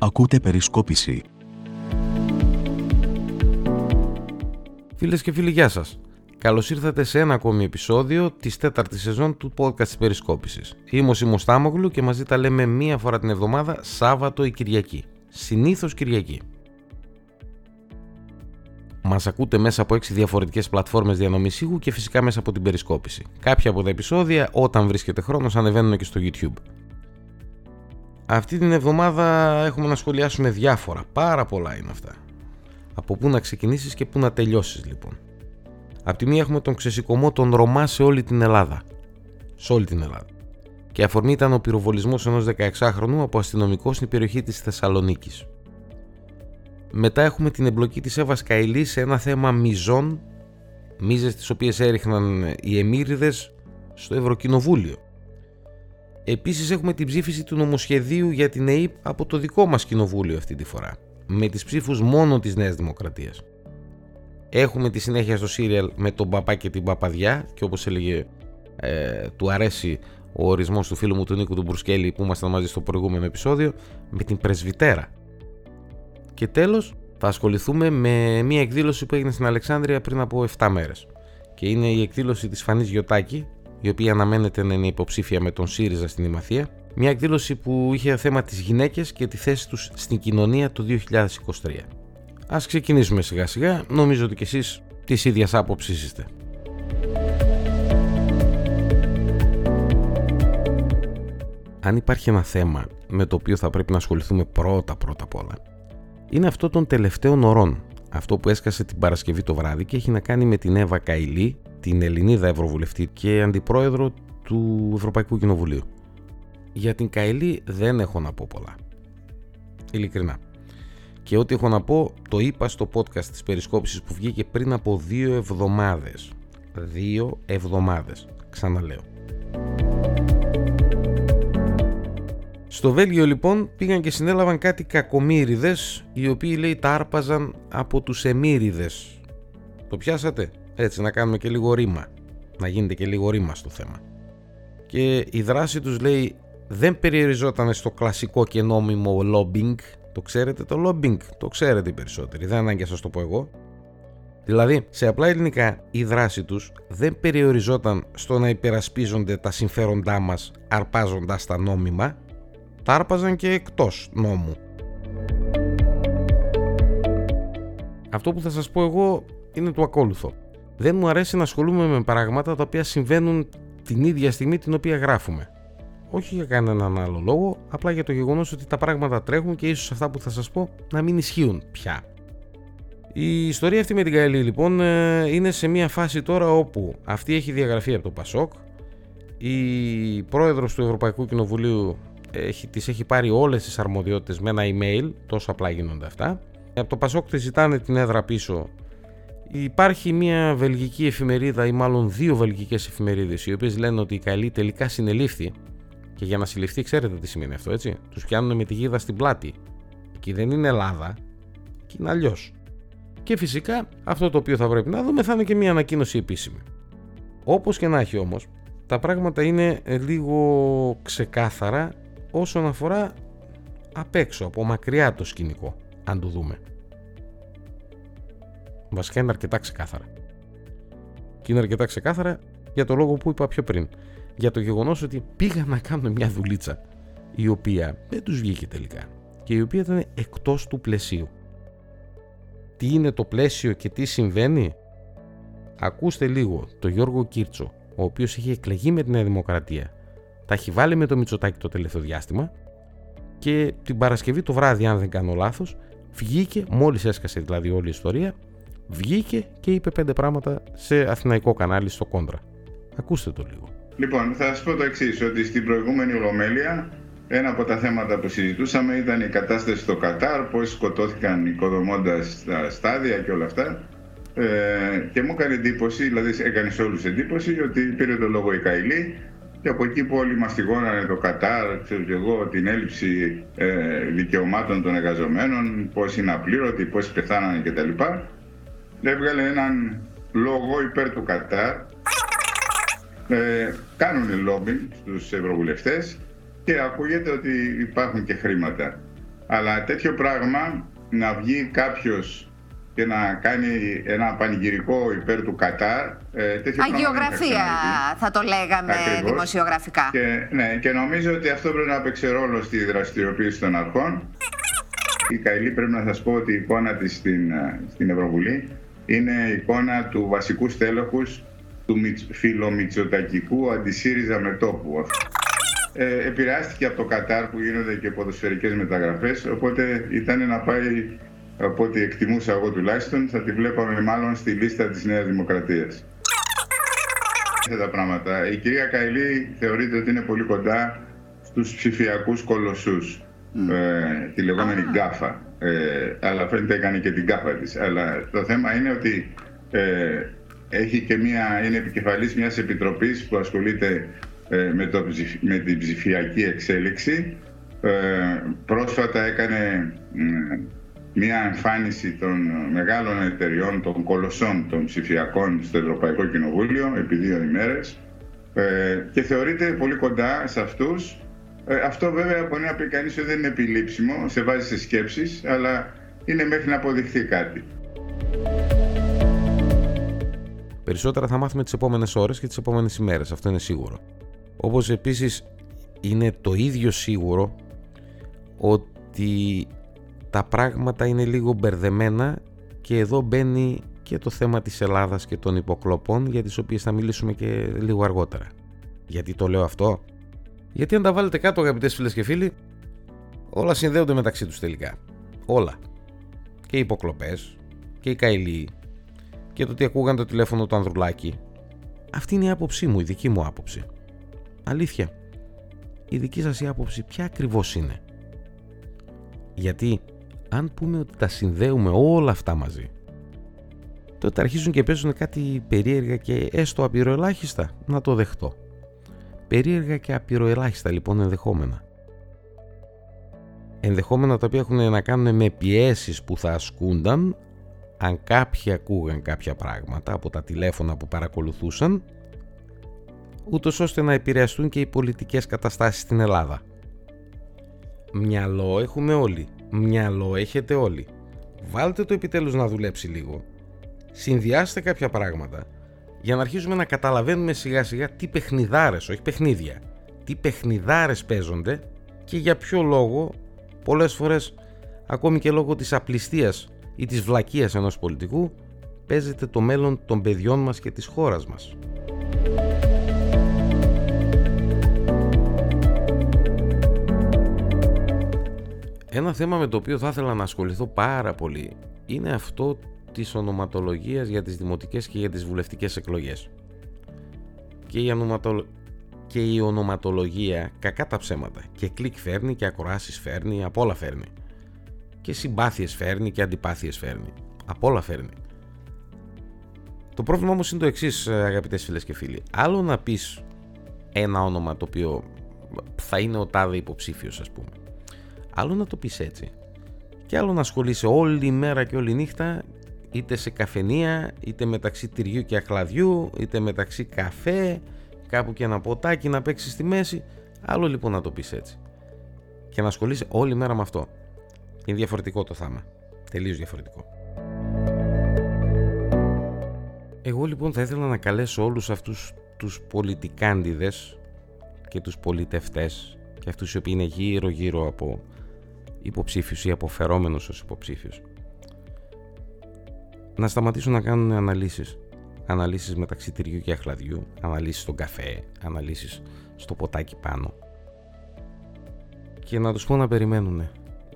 Ακούτε περισκόπηση. Φίλες και φίλοι, γεια σας. Καλώς ήρθατε σε ένα ακόμη επεισόδιο της τέταρτης σεζόν του podcast της Περισκόπησης. Είμαι ο Σίμος Τάμογλου και μαζί τα λέμε μία φορά την εβδομάδα, Σάββατο ή Κυριακή. Συνήθως Κυριακή. Μας ακούτε μέσα από 6 διαφορετικές πλατφόρμες διανομής ήχου και φυσικά μέσα από την περισκόπηση. Κάποια από τα επεισόδια, όταν βρίσκεται χρόνος, ανεβαίνουν και στο YouTube. Αυτή την εβδομάδα έχουμε να σχολιάσουμε διάφορα. Πάρα πολλά είναι αυτά. Από πού να ξεκινήσεις και πού να τελειώσεις, λοιπόν. Απ' τη μία έχουμε τον ξεσηκωμό των Ρωμά σε όλη την Ελλάδα. Σε όλη την Ελλάδα. Και αφορμή ήταν ο πυροβολισμός ενός 16χρονου από αστυνομικό στην περιοχή της Θεσσαλονίκης. Μετά έχουμε την εμπλοκή της Εύας Καηλή σε ένα θέμα μιζών, μίζες τις οποίες έριχναν οι εμμύριδες στο Ευρωκοινοβούλιο. Επίσης έχουμε την ψήφιση του νομοσχεδίου για την ΕΕΠ από το δικό μας κοινοβούλιο αυτή τη φορά, με τις ψήφους μόνο της Νέας Δημοκρατίας. Έχουμε τη συνέχεια στο σύριαλ με τον παπά και την παπαδιά και όπως έλεγε ε, του αρέσει ο ορισμός του φίλου μου του Νίκου του Μπουρσκέλη που ήμασταν μαζί στο προηγούμενο επεισόδιο με την πρεσβυτέρα και τέλος θα ασχοληθούμε με μια εκδήλωση που έγινε στην Αλεξάνδρεια πριν από 7 μέρες. Και είναι η εκδήλωση της Φανής Γιωτάκη, η οποία αναμένεται να είναι υποψήφια με τον ΣΥΡΙΖΑ στην Ημαθία. Μια εκδήλωση που είχε θέμα τις γυναίκες και τη θέση τους στην κοινωνία το 2023. Ας ξεκινήσουμε σιγά σιγά, νομίζω ότι κι εσείς της ίδιας άποψης είστε. Αν υπάρχει ένα θέμα με το οποίο θα πρέπει να ασχοληθούμε πρώτα πρώτα απ' όλα είναι αυτό των τελευταίων ωρών. Αυτό που έσκασε την Παρασκευή το βράδυ και έχει να κάνει με την Εύα Καηλή, την Ελληνίδα Ευρωβουλευτή και αντιπρόεδρο του Ευρωπαϊκού Κοινοβουλίου. Για την Καηλή δεν έχω να πω πολλά. Ειλικρινά. Και ό,τι έχω να πω το είπα στο podcast της περισκόπησης που βγήκε πριν από δύο εβδομάδες. Δύο εβδομάδες. Ξαναλέω. Στο Βέλγιο λοιπόν πήγαν και συνέλαβαν κάτι κακομύριδες οι οποίοι λέει τα άρπαζαν από τους εμμύριδες. Το πιάσατε; Έτσι να κάνουμε και λίγο ρήμα. Να γίνεται και λίγο ρήμα στο θέμα. Και η δράση τους λέει δεν περιοριζόταν στο κλασικό και νόμιμο lobbying. Το ξέρετε το lobbying, το ξέρετε οι περισσότεροι, δεν ανάγκη να σας το πω εγώ. Δηλαδή, σε απλά ελληνικά, η δράση τους δεν περιοριζόταν στο να υπερασπίζονται τα συμφέροντά μας αρπάζοντας τα νόμιμα, τα άρπαζαν και εκτός νόμου. Αυτό που θα σας πω εγώ είναι το ακόλουθο. Δεν μου αρέσει να ασχολούμαι με πράγματα τα οποία συμβαίνουν την ίδια στιγμή την οποία γράφουμε. Όχι για κανέναν άλλο λόγο, απλά για το γεγονός ότι τα πράγματα τρέχουν και ίσως αυτά που θα σας πω να μην ισχύουν πια. Η ιστορία αυτή με την Καηλή λοιπόν ε, είναι σε μια φάση τώρα όπου αυτή έχει διαγραφεί από το Πασόκ, η πρόεδρος του Ευρωπαϊκού Κοινοβουλίου έχει, τις έχει πάρει όλες τις αρμοδιότητες με ένα email, τόσο απλά γίνονται αυτά. Από το Πασόκ τη ζητάνε την έδρα πίσω. Υπάρχει μια βελγική εφημερίδα ή μάλλον δύο βελγικές εφημερίδες οι οποίες λένε ότι η Καηλή τελικά συνελήφθη και για να συλληφθεί ξέρετε τι σημαίνει αυτό έτσι. Τους πιάνουν με τη γίδα στην πλάτη. Εκεί δεν είναι Ελλάδα και είναι αλλιώς. Και φυσικά αυτό το οποίο θα πρέπει να δούμε θα είναι και μια ανακοίνωση επίσημη. Όπως και να έχει όμως, τα πράγματα είναι λίγο ξεκάθαρα όσον αφορά απ' έξω, από μακριά το σκηνικό, αν το δούμε. Βασικά είναι αρκετά ξεκάθαρα. Και είναι αρκετά ξεκάθαρα για το λόγο που είπα πιο πριν. Για το γεγονός ότι πήγαν να κάνουν μια δουλίτσα η οποία δεν τους βγήκε τελικά και η οποία ήταν εκτός του πλαισίου. Τι είναι το πλαίσιο και τι συμβαίνει; Ακούστε λίγο το Γιώργο Κίρτσο, ο οποίος είχε εκλεγεί με την Νέα Δημοκρατία τα έχει βάλει με το Μητσοτάκι το τελευταίο διάστημα και την Παρασκευή το βράδυ, αν δεν κάνω λάθος, βγήκε, μόλις έσκασε δηλαδή όλη η ιστορία, βγήκε και είπε πέντε πράγματα σε αθηναϊκό κανάλι στο Κόντρα. Ακούστε το λίγο. Λοιπόν, θα σας πω το εξής, ότι στην προηγούμενη Ολομέλεια ένα από τα θέματα που συζητούσαμε ήταν η κατάσταση στο Κατάρ, πώς σκοτώθηκαν οικοδομώντας τα στάδια και όλα αυτά. Ε, και μου έκανε εντύπωση, δηλαδή έκανε σε όλους εντύπωση, ότι πήρε το λόγο η Καηλή και από εκεί που όλοι μαστιγώνανε το Κατάρ, ξέρω και εγώ, την έλλειψη ε, δικαιωμάτων των εργαζομένων, πώς είναι απλήρωτοι, πώς πεθάνανε κτλ. Έβγαλε έναν λόγο υπέρ του Κατάρ. Ε, κάνουν λόμπινγκ στους ευρωβουλευτές και ακούγεται ότι υπάρχουν και χρήματα. Αλλά τέτοιο πράγμα να βγει κάποιος και να κάνει ένα πανηγυρικό υπέρ του Κατάρ. Ε, Αγιογραφία θα, το λέγαμε δημοσιογραφικά. Και, ναι, και νομίζω ότι αυτό πρέπει να παίξει ρόλο στη δραστηριοποίηση των αρχών. Η Καηλή πρέπει να σας πω ότι η εικόνα της στην, ε, στην Ευρωβουλή είναι εικόνα του βασικού στέλεχους του φιλομητσοτακικού αντισύριζα μετόπου. Ε, επηρεάστηκε από το Κατάρ που γίνονται και ποδοσφαιρικές μεταγραφές, οπότε ήταν να πάει, από ό,τι εκτιμούσα εγώ τουλάχιστον, θα τη βλέπαμε μάλλον στη λίστα της Νέας Δημοκρατίας. τα πράγματα. Η κυρία Καηλή θεωρείται ότι είναι πολύ κοντά στους ψηφιακούς κολοσσούς, ε, τη λεγόμενη α, GAFA. Ε, αλλά φαίνεται έκανε και την γκάφα της. Αλλά το θέμα είναι ότι ε, έχει και μια, είναι επικεφαλής μιας επιτροπής που ασχολείται ε, με, το, με την ψηφιακή εξέλιξη. Ε, πρόσφατα έκανε μια εμφάνιση των μεγάλων εταιριών, των κολοσσών των ψηφιακών στο Ευρωπαϊκό Κοινοβούλιο επί δύο ημέρες ε, και θεωρείται πολύ κοντά σε αυτούς. Αυτό βέβαια μπορεί να πει κανείς ότι δεν είναι επιλήψιμο, σε βάζει σε σκέψεις, αλλά είναι μέχρι να αποδειχθεί κάτι. Περισσότερα θα μάθουμε τις επόμενες ώρες και τις επόμενες ημέρες, αυτό είναι σίγουρο. Όπως επίσης είναι το ίδιο σίγουρο ότι τα πράγματα είναι λίγο μπερδεμένα και εδώ μπαίνει και το θέμα της Ελλάδας και των υποκλοπών για τις οποίες θα μιλήσουμε και λίγο αργότερα. Γιατί το λέω αυτό; Γιατί αν τα βάλετε κάτω αγαπητές φίλες και φίλοι όλα συνδέονται μεταξύ τους τελικά. Όλα. Και οι υποκλοπές και οι καηλοί και το ότι ακούγαν το τηλέφωνο του Ανδρουλάκη. Αυτή είναι η άποψή μου, η δική μου άποψη. Αλήθεια. Η δική σας η άποψη ποια ακριβώς είναι. Γιατί αν πούμε ότι τα συνδέουμε όλα αυτά μαζί τότε αρχίζουν και παίζουν κάτι περίεργα και έστω απειροελάχιστα να το δεχτώ. Περίεργα και απειροελάχιστα λοιπόν ενδεχόμενα. Ενδεχόμενα τα οποία έχουν να κάνουν με πιέσεις που θα ασκούνταν αν κάποιοι ακούγαν κάποια πράγματα από τα τηλέφωνα που παρακολουθούσαν, ούτως ώστε να επηρεαστούν και οι πολιτικές καταστάσεις στην Ελλάδα. Μυαλό έχουμε όλοι, μυαλό έχετε όλοι. Βάλτε το επιτέλους να δουλέψει λίγο. Συνδυάστε κάποια πράγματα για να αρχίσουμε να καταλαβαίνουμε σιγά σιγά τι παιχνιδάρες, όχι παιχνίδια, τι παιχνιδάρες παίζονται και για ποιο λόγο πολλές φορές ακόμη και λόγω της απληστίας ή της βλακείας ενός πολιτικού παίζεται το μέλλον των παιδιών μας και της χώρας μας. Ένα θέμα με το οποίο θα ήθελα να ασχοληθώ πάρα πολύ είναι αυτό της ονοματολογίας για τις δημοτικές και για τις βουλευτικές εκλογές. Και η, ονοματολο... και η ονοματολογία κακά τα ψέματα και κλικ φέρνει και ακροάσεις φέρνει, απ' όλα φέρνει και συμπάθειες φέρνει και αντιπάθειες φέρνει. Απ' όλα φέρνει. Το πρόβλημα όμως είναι το εξής, αγαπητές φίλες και φίλοι. Άλλο να πεις ένα όνομα το οποίο θα είναι ο τάδε υποψήφιος ας πούμε. Άλλο να το πεις έτσι. Και άλλο να ασχολείσαι όλη μέρα και όλη νύχτα είτε σε καφενεία, είτε μεταξύ τυριού και αχλαδιού, είτε μεταξύ καφέ, κάπου και ένα ποτάκι να παίξεις στη μέση. Άλλο λοιπόν να το πεις έτσι. Και να ασχολείσαι όλη μέρα με αυτό. Είναι διαφορετικό το θάμα. Τελείως διαφορετικό. Εγώ λοιπόν θα ήθελα να καλέσω όλους αυτούς τους πολιτικάντιδες και τους πολιτευτές και αυτούς οι οποίοι είναι γύρω γύρω από υποψήφιους ή αποφερόμενους ως υποψήφιους να σταματήσουν να κάνουν αναλύσεις αναλύσεις μεταξύ τυριού και αχλαδιού αναλύσεις στον καφέ αναλύσεις στο ποτάκι πάνω και να τους πω να περιμένουν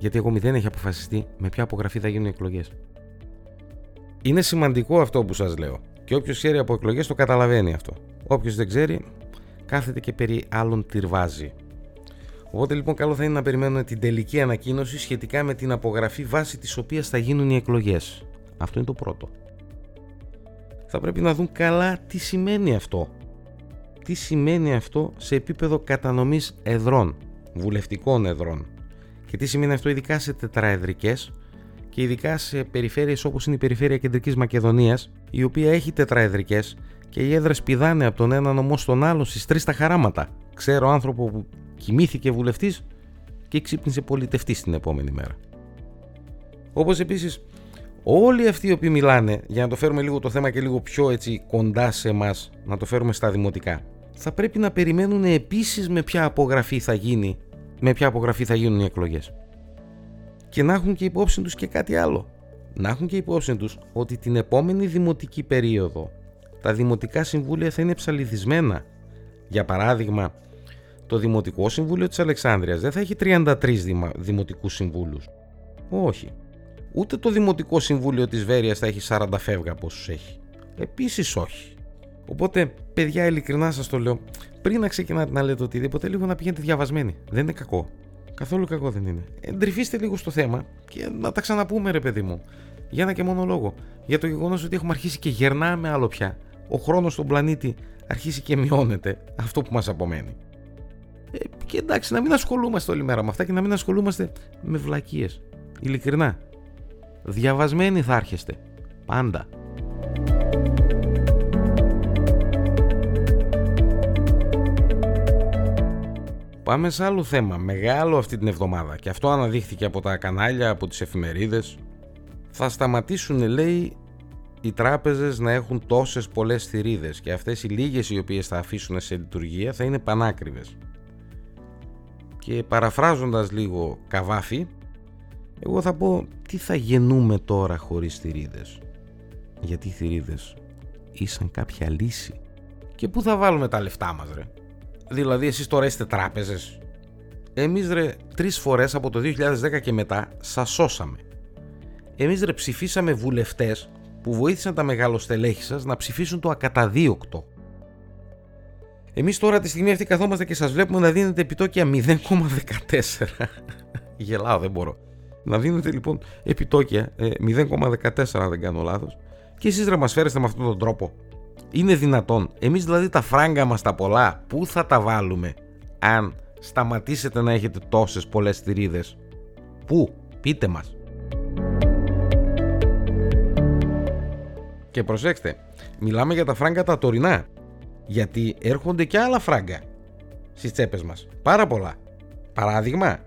γιατί εγώ δεν έχει αποφασιστεί με ποια απογραφή θα γίνουν οι εκλογές. Είναι σημαντικό αυτό που σας λέω. Και όποιος ξέρει από εκλογές το καταλαβαίνει αυτό. Όποιος δεν ξέρει, κάθεται και περί άλλων τυρβάζει. Οπότε λοιπόν καλό θα είναι να περιμένουμε την τελική ανακοίνωση σχετικά με την απογραφή βάση της οποίας θα γίνουν οι εκλογές. Αυτό είναι το πρώτο. Θα πρέπει να δουν καλά τι σημαίνει αυτό. Τι σημαίνει αυτό σε επίπεδο κατανομής εδρών, βουλευτικών εδρών. Και τι σημαίνει αυτό ειδικά σε τετραεδρικές και ειδικά σε περιφέρειες όπως είναι η περιφέρεια Κεντρικής Μακεδονίας η οποία έχει τετραεδρικές και οι έδρες πηδάνε από τον ένα νομό στον άλλο στις τρεις τα χαράματα. Ξέρω άνθρωπο που κοιμήθηκε βουλευτής και ξύπνησε πολιτευτής την επόμενη μέρα. Όπως επίσης, όλοι αυτοί οι οποίοι μιλάνε, για να το φέρουμε λίγο το θέμα και λίγο πιο έτσι κοντά σε εμάς, να το φέρουμε στα δημοτικά, θα πρέπει να περιμένουν επίσης με ποια απογραφή θα γίνει, με ποια απογραφή θα γίνουν οι εκλογές. Και να έχουν και υπόψη τους και κάτι άλλο. Να έχουν και υπόψη τους ότι την επόμενη δημοτική περίοδο τα δημοτικά συμβούλια θα είναι ψαλιδισμένα. Για παράδειγμα, το Δημοτικό Συμβούλιο της Αλεξάνδρειας δεν θα έχει 33 δημοτικούς συμβούλους. Όχι. Ούτε το Δημοτικό Συμβούλιο της Βέρειας θα έχει 40 φεύγα πόσους έχει. Επίσης όχι. Οπότε, παιδιά, ειλικρινά σας το λέω, πριν να ξεκινάτε να λέτε οτιδήποτε, λίγο να πηγαίνετε διαβασμένοι. Δεν είναι κακό. Καθόλου κακό δεν είναι. Εντρυφήστε λίγο στο θέμα και να τα ξαναπούμε, ρε παιδί μου. Για ένα και μόνο λόγο. Για το γεγονός ότι έχουμε αρχίσει και γερνάμε άλλο πια. Ο χρόνος στον πλανήτη αρχίσει και μειώνεται αυτό που μας απομένει. Ε, και εντάξει, να μην ασχολούμαστε όλη μέρα με αυτά και να μην ασχολούμαστε με βλακίες. Ειλικρινά. Διαβασμένοι θα έρχεστε. Πάντα. Πάμε σε άλλο θέμα, μεγάλο αυτή την εβδομάδα και αυτό αναδείχθηκε από τα κανάλια, από τις εφημερίδες. Θα σταματήσουν λέει οι τράπεζες να έχουν τόσες πολλές θηρίδες και αυτές οι λίγες οι οποίες θα αφήσουν σε λειτουργία θα είναι πανάκριβες. Και παραφράζοντας λίγο καβάφι, εγώ θα πω τι θα γεννούμε τώρα χωρίς θηρίδες; Γιατί οι θηρίδες ήσαν κάποια λύση. Και πού θα βάλουμε τα λεφτά μας ρε; Δηλαδή εσείς τώρα είστε τράπεζες. Εμείς ρε τρεις φορές από το 2010 και μετά σας σώσαμε. Εμείς ρε ψηφίσαμε βουλευτές που βοήθησαν τα μεγαλοστελέχη σας να ψηφίσουν το ακαταδίωκτο. Εμείς τώρα τη στιγμή αυτή καθόμαστε και σας βλέπουμε να δίνετε επιτόκια 0,14. Γελάω δεν μπορώ. Να δίνετε λοιπόν επιτόκια 0,14 ε, αν δεν κάνω λάθος και εσείς ρε μας φέρεστε με αυτόν τον τρόπο. Είναι δυνατόν. Εμείς δηλαδή τα φράγκα μας τα πολλά, πού θα τα βάλουμε αν σταματήσετε να έχετε τόσες πολλές θηρίδες; Πού, πείτε μας. Και προσέξτε, μιλάμε για τα φράγκα τα τωρινά. Γιατί έρχονται και άλλα φράγκα στις τσέπες μας. Πάρα πολλά. Παράδειγμα,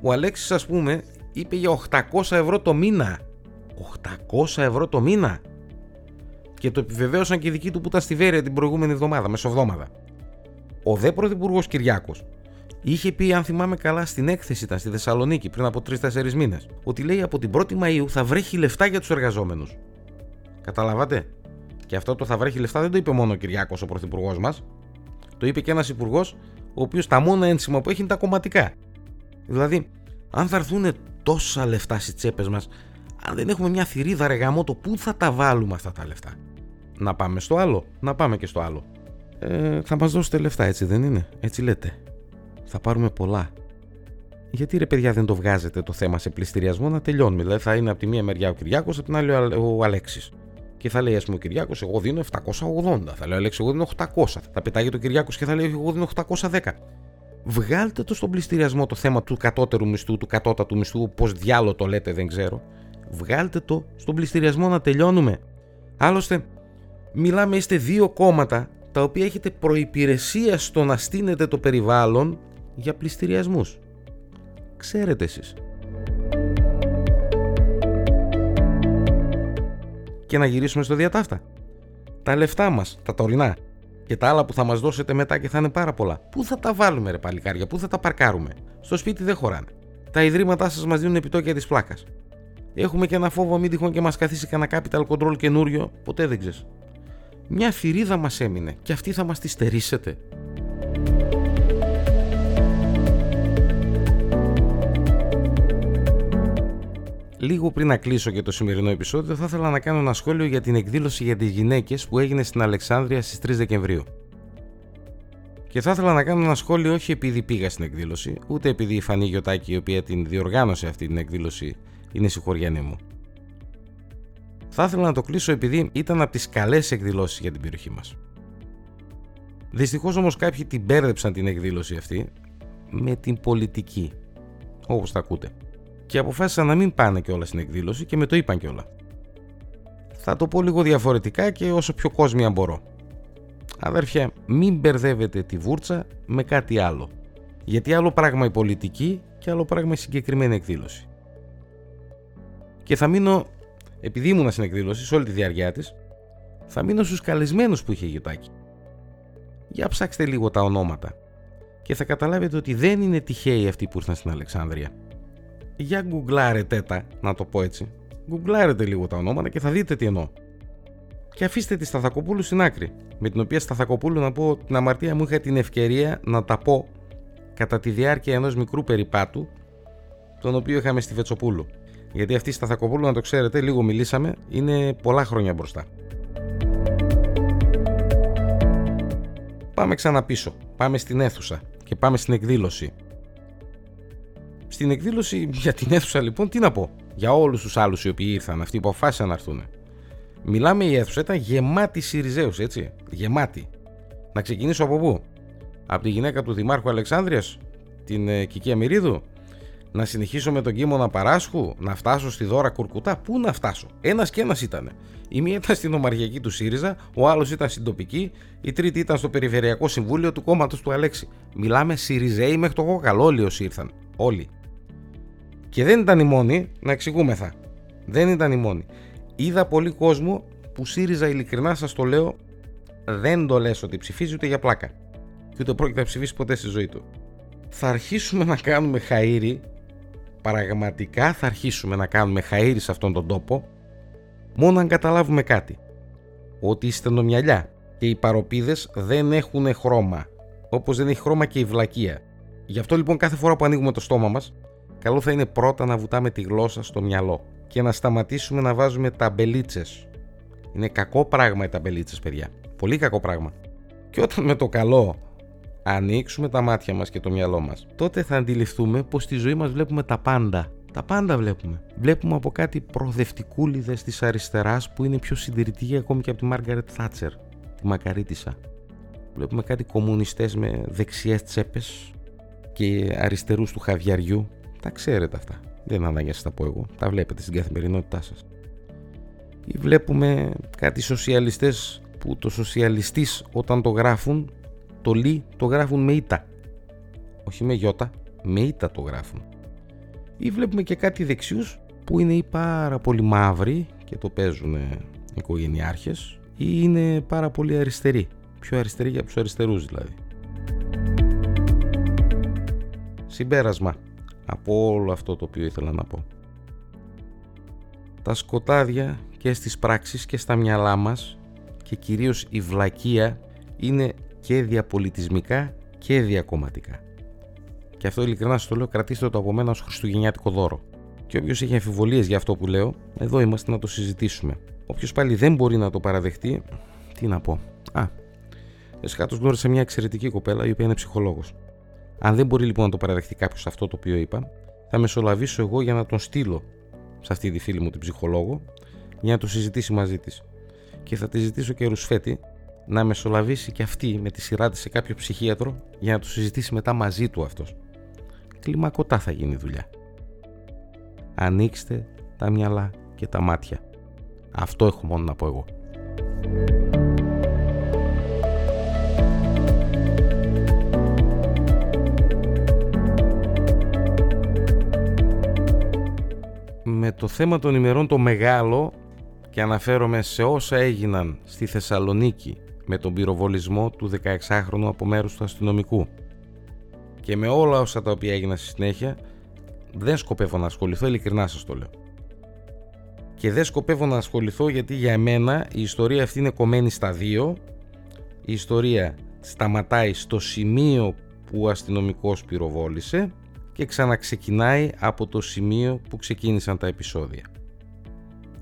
ο Αλέξης ας πούμε είπε για 800 ευρώ το μήνα. 800 ευρώ το μήνα. Και το επιβεβαίωσαν και οι δικοί του που ήταν στη Βέρεια την προηγούμενη εβδομάδα, μεσοβδόμαδα. Ο δε πρωθυπουργός Κυριάκος είχε πει, αν θυμάμαι καλά, στην έκθεση ήταν στη Θεσσαλονίκη πριν από 3-4 μήνες, ότι λέει από την 1η Μαου θα βρέχει λεφτά για τους εργαζόμενους. Καταλάβατε; Και αυτό το θα βρέχει λεφτά δεν το είπε μόνο ο Κυριάκος, ο πρωθυπουργός μας. Το είπε και ένας υπουργός, ο οποίος τα μόνα ένσημα που έχει είναι τα κομματικά. Δηλαδή, αν θα έρθουν τόσα λεφτά στις τσέπες μας, αν δεν έχουμε μια θηρίδα ρεγαμό, το πού θα τα βάλουμε αυτά τα λεφτά; Να πάμε στο άλλο, να πάμε και στο άλλο. Ε, θα μας δώσετε λεφτά, έτσι δεν είναι, έτσι λέτε. Θα πάρουμε πολλά. Γιατί ρε παιδιά δεν το βγάζετε το θέμα σε πληστηριασμό να τελειώνουμε; Δηλαδή θα είναι από τη μία μεριά ο Κυριάκος, από την άλλη ο Αλέξης. Και θα λέει, ας πούμε, ο Κυριάκος, εγώ δίνω 780. Θα λέει ο Αλέξης, εγώ δίνω 800. Θα πετάγει το Κυριάκος και θα λέει, εγώ δίνω 810. Βγάλτε το στον πληστηριασμό το θέμα του κατώτερου μισθού, του κατώτατου μισθού, πώς διάλογο το λέτε, δεν ξέρω. Βγάλτε το στον πληστηριασμό να τελειώνουμε. Άλλωστε, μιλάμε, είστε δύο κόμματα τα οποία έχετε προϋπηρεσία στο να στείνετε το περιβάλλον για πληστηριασμούς. Ξέρετε εσείς. και να γυρίσουμε στο διατάφτα. Τα λεφτά μας, τα τωρινά και τα άλλα που θα μας δώσετε μετά και θα είναι πάρα πολλά. Πού θα τα βάλουμε, ρε παλικάρια, πού θα τα παρκάρουμε; Στο σπίτι δεν χωράνε. Τα ιδρύματά σας μας δίνουν επιτόκια της πλάκας. Έχουμε και ένα φόβο μην τυχόν και μας καθίσει κανένα capital control καινούριο, ποτέ δεν ξέρεις. Μια θηρίδα μας έμεινε και αυτή θα μας τη στερήσετε. Λίγο πριν να κλείσω και το σημερινό επεισόδιο, θα ήθελα να κάνω ένα σχόλιο για την εκδήλωση για τις γυναίκες που έγινε στην Αλεξάνδρεια στις 3 Δεκεμβρίου. Και θα ήθελα να κάνω ένα σχόλιο όχι επειδή πήγα στην εκδήλωση, ούτε επειδή η Φανή Γιωτάκη, η οποία την διοργάνωσε αυτή την εκδήλωση, είναι συγχωριανή μου. Θα ήθελα να το κλείσω επειδή ήταν από τις καλές εκδηλώσεις για την περιοχή μας. Δυστυχώς όμως κάποιοι την μπέρδεψαν την εκδήλωση αυτή με την πολιτική, όπως τα ακούτε και αποφάσισαν να μην πάνε και όλα στην εκδήλωση και με το είπαν και όλα. Θα το πω λίγο διαφορετικά και όσο πιο κόσμια μπορώ. Αδέρφια, μην μπερδεύετε τη βούρτσα με κάτι άλλο. Γιατί άλλο πράγμα η πολιτική και άλλο πράγμα η συγκεκριμένη εκδήλωση. Και θα μείνω, επειδή ήμουν στην εκδήλωση, σε όλη τη διάρκεια της, θα μείνω στους καλεσμένους που είχε η Γιωτάκη. Για ψάξτε λίγο τα ονόματα και θα καταλάβετε ότι δεν είναι τυχαίοι αυτοί που ήρθαν στην Αλεξάνδρεια. Για γκουγκλάρετε τα, να το πω έτσι. Γκουγκλάρετε λίγο τα ονόματα και θα δείτε τι εννοώ. Και αφήστε τη Σταθακοπούλου στην άκρη. Με την οποία Σταθακοπούλου να πω την αμαρτία μου είχα την ευκαιρία να τα πω κατά τη διάρκεια ενός μικρού περιπάτου τον οποίο είχαμε στη Βετσοπούλου. Γιατί αυτή η Σταθακοπούλου, να το ξέρετε, λίγο μιλήσαμε, είναι πολλά χρόνια μπροστά. Πάμε ξανά πίσω. Πάμε στην αίθουσα και πάμε στην εκδήλωση. Στην εκδήλωση για την αίθουσα λοιπόν τι να πω. Για όλους τους άλλους οι οποίοι ήρθαν, αυτοί που αποφάσισαν να έρθουν. Μιλάμε η αίθουσα ήταν γεμάτη Σιριζέους έτσι. Γεμάτη. Να ξεκινήσω από πού; Από τη γυναίκα του Δημάρχου Αλεξάνδρειας, την ε, Κική Αμυρίδου. Να συνεχίσω με τον Κίμωνα Παράσχου, να φτάσω στη Δώρα Κουρκουτά. Πού να φτάσω; Ένας και ένας ήταν. Η μία ήταν στην Ομαρχιακή του ΣΥΡΙΖΑ, ο άλλος ήταν στην τοπική, η τρίτη ήταν στο Περιφερειακό Συμβούλιο του κόμματος του Αλέξη. Μιλάμε ΣΥΡΙΖΑΙ μέχρι το Κοκαλόλιο ήρθαν. Όλοι. Και δεν ήταν οι μόνοι, να εξηγούμεθα. Δεν ήταν οι μόνοι. Είδα πολύ κόσμο που ΣΥΡΙΖΑ ειλικρινά σας το λέω, δεν το λες ότι ψηφίζει ούτε για πλάκα. Και ούτε πρόκειται να ψηφίσει ποτέ στη ζωή του. Θα αρχίσουμε να κάνουμε χαΐρι, πραγματικά θα αρχίσουμε να κάνουμε χαΐρι σε αυτόν τον τόπο, μόνο αν καταλάβουμε κάτι. Ότι η στενομυαλιά και οι παροπίδες δεν έχουν χρώμα, όπως δεν έχει χρώμα και η βλακεία. Γι' αυτό λοιπόν κάθε φορά που ανοίγουμε το στόμα μας, καλό θα είναι πρώτα να βουτάμε τη γλώσσα στο μυαλό και να σταματήσουμε να βάζουμε ταμπελίτσες. Είναι κακό πράγμα οι ταμπελίτσες παιδιά. Πολύ κακό πράγμα. Και όταν με το καλό ανοίξουμε τα μάτια μας και το μυαλό μας, τότε θα αντιληφθούμε πως στη ζωή μας βλέπουμε τα πάντα. Τα πάντα βλέπουμε. Βλέπουμε από κάτι προοδευτικούλιδες της αριστεράς που είναι πιο συντηρητική ακόμη και από τη Μάργαρετ Θάτσερ, τη Μακαρίτησα. Βλέπουμε κάτι κομμουνιστές με δεξιές τσέπες και αριστερούς του χαβιαριού. Τα ξέρετε αυτά. Δεν ανάγκη να τα πω εγώ. Τα βλέπετε στην καθημερινότητά σας. Ή βλέπουμε κάτι σοσιαλιστές που το σοσιαλιστής όταν το γράφουν το λι το γράφουν με ήττα. Όχι με γιώτα, με ήττα το γράφουν. Ή βλέπουμε και κάτι δεξιούς που είναι ή πάρα πολύ μαύροι και το παίζουν οικογενειάρχες ή είναι πάρα πολύ αριστεροί. Πιο αριστεροί για τους αριστερούς δηλαδή. Συμπέρασμα από όλο αυτό το οποίο ήθελα να πω. Τα σκοτάδια και στις πράξεις και στα μυαλά μας και κυρίως η βλακεία είναι και διαπολιτισμικά και διακομματικά. Και αυτό ειλικρινά σας το λέω, κρατήστε το από μένα ως χριστουγεννιάτικο δώρο. Και όποιος έχει αμφιβολίες για αυτό που λέω, εδώ είμαστε να το συζητήσουμε. Όποιος πάλι δεν μπορεί να το παραδεχτεί, τι να πω. Α, εσχάτως γνώρισα μια εξαιρετική κοπέλα η οποία είναι ψυχολόγος. Αν δεν μπορεί λοιπόν να το παραδεχτεί κάποιος αυτό το οποίο είπα, θα μεσολαβήσω εγώ για να τον στείλω σε αυτή τη φίλη μου την ψυχολόγο για να το συζητήσει μαζί της. Και θα τη ζητήσω και ρουσφέτη να μεσολαβήσει και αυτή με τη σειρά της σε κάποιο ψυχίατρο για να το συζητήσει μετά μαζί του αυτός. Κλιμακωτά θα γίνει η δουλειά. Ανοίξτε τα μυαλά και τα μάτια. Αυτό έχω μόνο να πω εγώ. Το θέμα των ημερών το μεγάλο και αναφέρομαι σε όσα έγιναν στη Θεσσαλονίκη με τον πυροβολισμό του 16χρονου από μέρους του αστυνομικού. Και με όλα όσα τα οποία έγιναν στη συνέχεια, δεν σκοπεύω να ασχοληθώ, ειλικρινά σας το λέω. Και δεν σκοπεύω να ασχοληθώ γιατί για μένα η ιστορία αυτή είναι κομμένη στα δύο. Η ιστορία σταματάει στο σημείο που ο αστυνομικός πυροβόλησε και ξαναξεκινάει από το σημείο που ξεκίνησαν τα επεισόδια.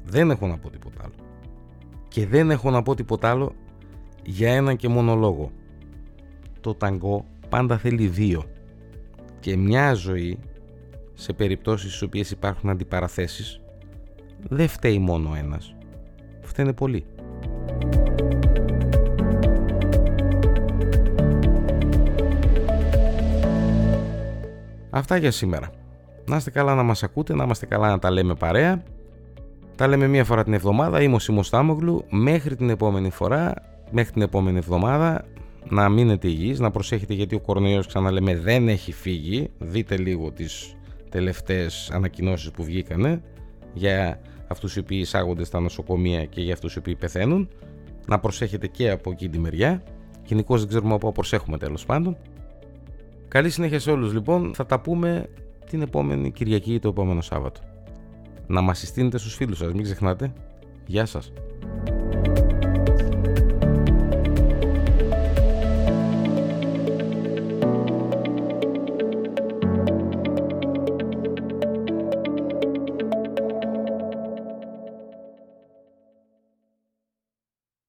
Δεν έχω να πω τίποτα άλλο. Και δεν έχω να πω τίποτα άλλο για ένα και μόνο λόγο. Το ταγκό πάντα θέλει δύο. Και μια ζωή, σε περιπτώσεις στις οποίες υπάρχουν αντιπαραθέσεις, δεν φταίει μόνο ένας. Φταίνε πολύ. Αυτά για σήμερα. Να είστε καλά να μας ακούτε, να είμαστε καλά να τα λέμε παρέα. Τα λέμε μία φορά την εβδομάδα. Είμαι ο Σίμος Μέχρι την επόμενη φορά μέχρι την επόμενη εβδομάδα να μείνετε υγιείς, να προσέχετε γιατί ο κορονοϊός ξαναλέμε δεν έχει φύγει. Δείτε λίγο τις τελευταίες ανακοινώσεις που βγήκανε για αυτούς οι οποίοι εισάγονται στα νοσοκομεία και για αυτούς οι οποίοι πεθαίνουν. Να προσέχετε και από εκεί τη μεριά. Γενικώς δεν ξέρουμε από προσέχουμε τέλος πάντων. Καλή συνέχεια σε όλους λοιπόν. Θα τα πούμε την επόμενη Κυριακή ή το επόμενο Σάββατο. Να μας συστήνετε στους φίλους σας, μην ξεχνάτε. Γεια σας.